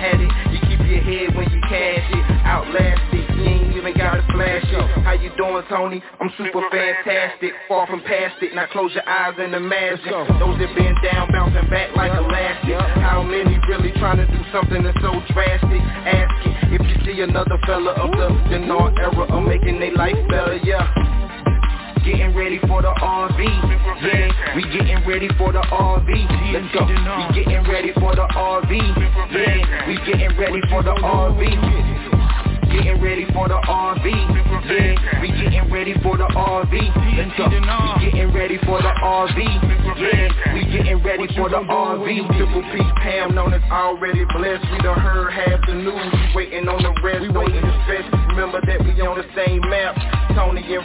had it, you keep your head when you cash it. Outlast it, you ain't even gotta flash it. How you doing, Tony? I'm super fantastic, far from past it. Now close your eyes and imagine those that been down, bouncing back like elastic. How many really trying to do something that's so drastic? Asking if you see another fella of the Dinar era of making their life better, yeah. We getting ready for the RV. Let's go. We getting ready for the RV, yeah. We getting ready for the RV. Getting ready for the RV, yeah. We getting ready for the RV. Let's go. We getting ready for the RV, yeah. We getting ready for the RV. Triple P Pam known as already blessed. We done heard half the news. We waiting on the rest. We waiting to stretch.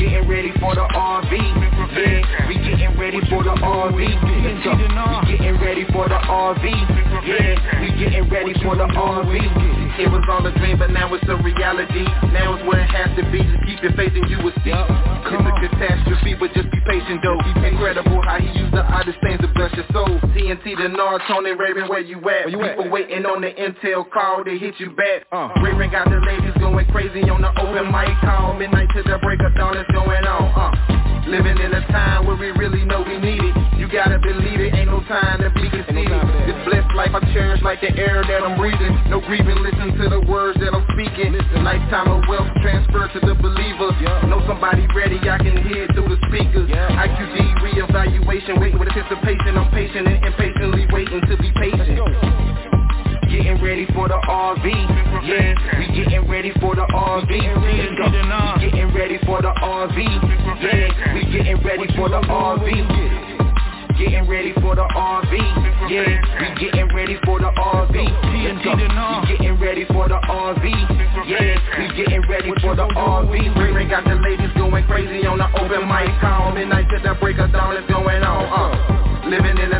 Getting ready for the RV, yeah. We getting ready for the RV. We getting ready for the RV, yeah. We getting ready for the RV. It was all a dream, but now it's a reality. Now it's where it has to be. Just keep your faith and you will see. It's a catastrophe, but just be patient though. Incredible how he used the oddest things to bless your soul. TNT, Dinar, Tony Raven, where you at? you at? People waiting on the intel call to hit you back. Uh. Raven got the ladies going crazy on the open mic call. Midnight to the break of dawn it's going on. Uh. Living in a time where we really like the air that I'm breathing. No grieving, listen to the words that I'm speaking. Lifetime of wealth transferred to the believer. Know somebody ready, I can hear it through the speakers. IQD reevaluation, waiting with anticipation. I'm patient and impatiently waiting to be patient. Getting ready for the RV, yeah. We getting ready for the RV. We getting ready for the RV, yeah. We getting ready for the RV. Getting ready for the RV, yeah. We getting ready for the RV. We getting ready for the RV, yeah. We getting ready for the RV. Ray got the ladies going crazy on the open mic call. Midnight to the break of dawn is going on. Uh. Living in a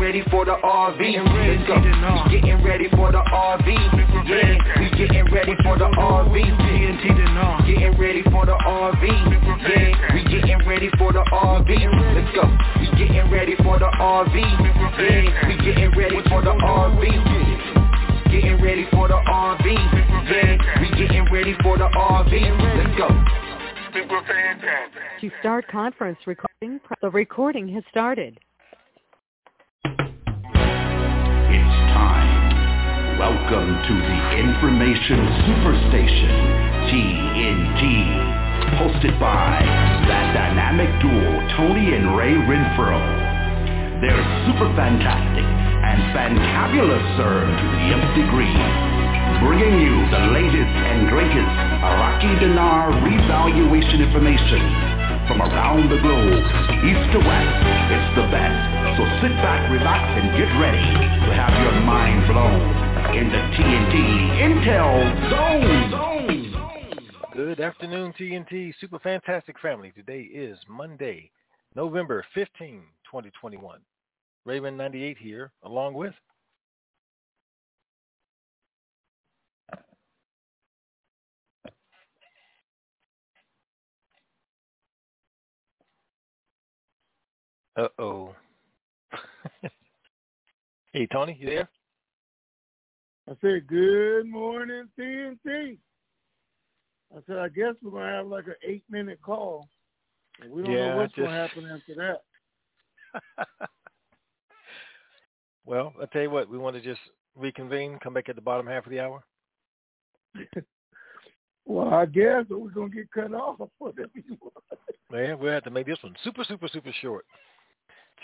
ready for the RV. Let's go. We getting ready for the RV, yeah. We getting ready for the RV. Getting ready for the RV, yeah. We getting ready for the RV. Let's go. We getting ready for the RV, yeah. We getting ready for the RV. Getting ready for the RV, yeah. We getting ready for the RV. Let's go. Super fantastic. To start conference recording, the recording has started. Welcome to the Information Superstation, TNT. Hosted by that dynamic duo, Tony and Ray Renfro. They're super fantastic and fantabulous, sir, to the nth degree. Bringing you the latest and greatest Iraqi dinar revaluation information from around the globe, east to west. It's the best. So sit back, relax, and get ready in the TNT Intel Zone. Good afternoon, TNT Super Fantastic Family. Today is Monday, November 15, 2021. Raven 98 here, along with Uh oh. hey Tony, you there? I said, good morning, TNT. I said, I guess we're going to have like an eight minute call. We don't Yeah, know what's just- going to happen after that. well, I tell you what, we want to just reconvene, come back at the bottom half of the hour. Well, I guess we're going to get cut off. Whatever you want. Yeah, we'll have to make this one super, super, super short.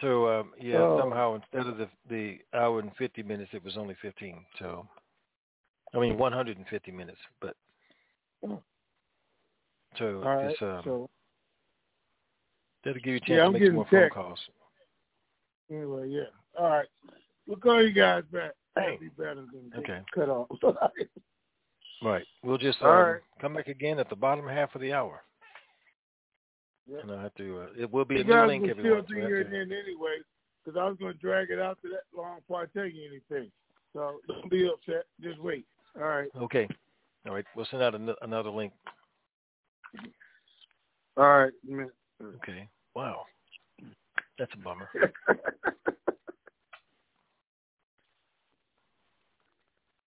So um, yeah, Oh. somehow instead of the the hour and fifty minutes, it was only fifteen. So I mean, one hundred and fifty minutes, but Oh. so All right. um, so, that'll give you a chance Yeah, to I'm make some more phone calls. anyway, yeah. All right. We'll call you guys back. Hey. be better than Okay. cut off. Right. We'll just All um, right. come back again at the bottom half of the hour. Yeah. And I have to. Uh, it will be you a new guys link, will everyone. still we have then anyway, because I was going to drag it out to that long before I tell you anything. So don't be upset. Just wait. All right. Okay. All right. We'll send out an- another link. All right. Okay. Wow. That's a bummer.